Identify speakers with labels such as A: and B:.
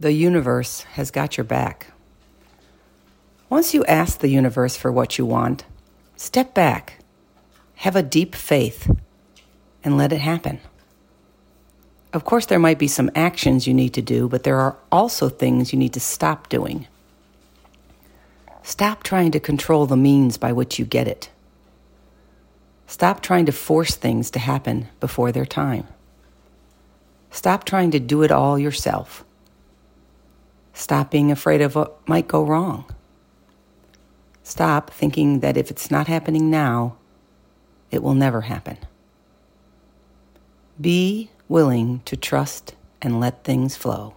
A: The universe has got your back. Once you ask the universe for what you want, step back, have a deep faith, and let it happen. Of course, there might be some actions you need to do, but there are also things you need to stop doing. Stop trying to control the means by which you get it. Stop trying to force things to happen before their time. Stop trying to do it all yourself. Stop being afraid of what might go wrong. Stop thinking that if it's not happening now, it will never happen. Be willing to trust and let things flow.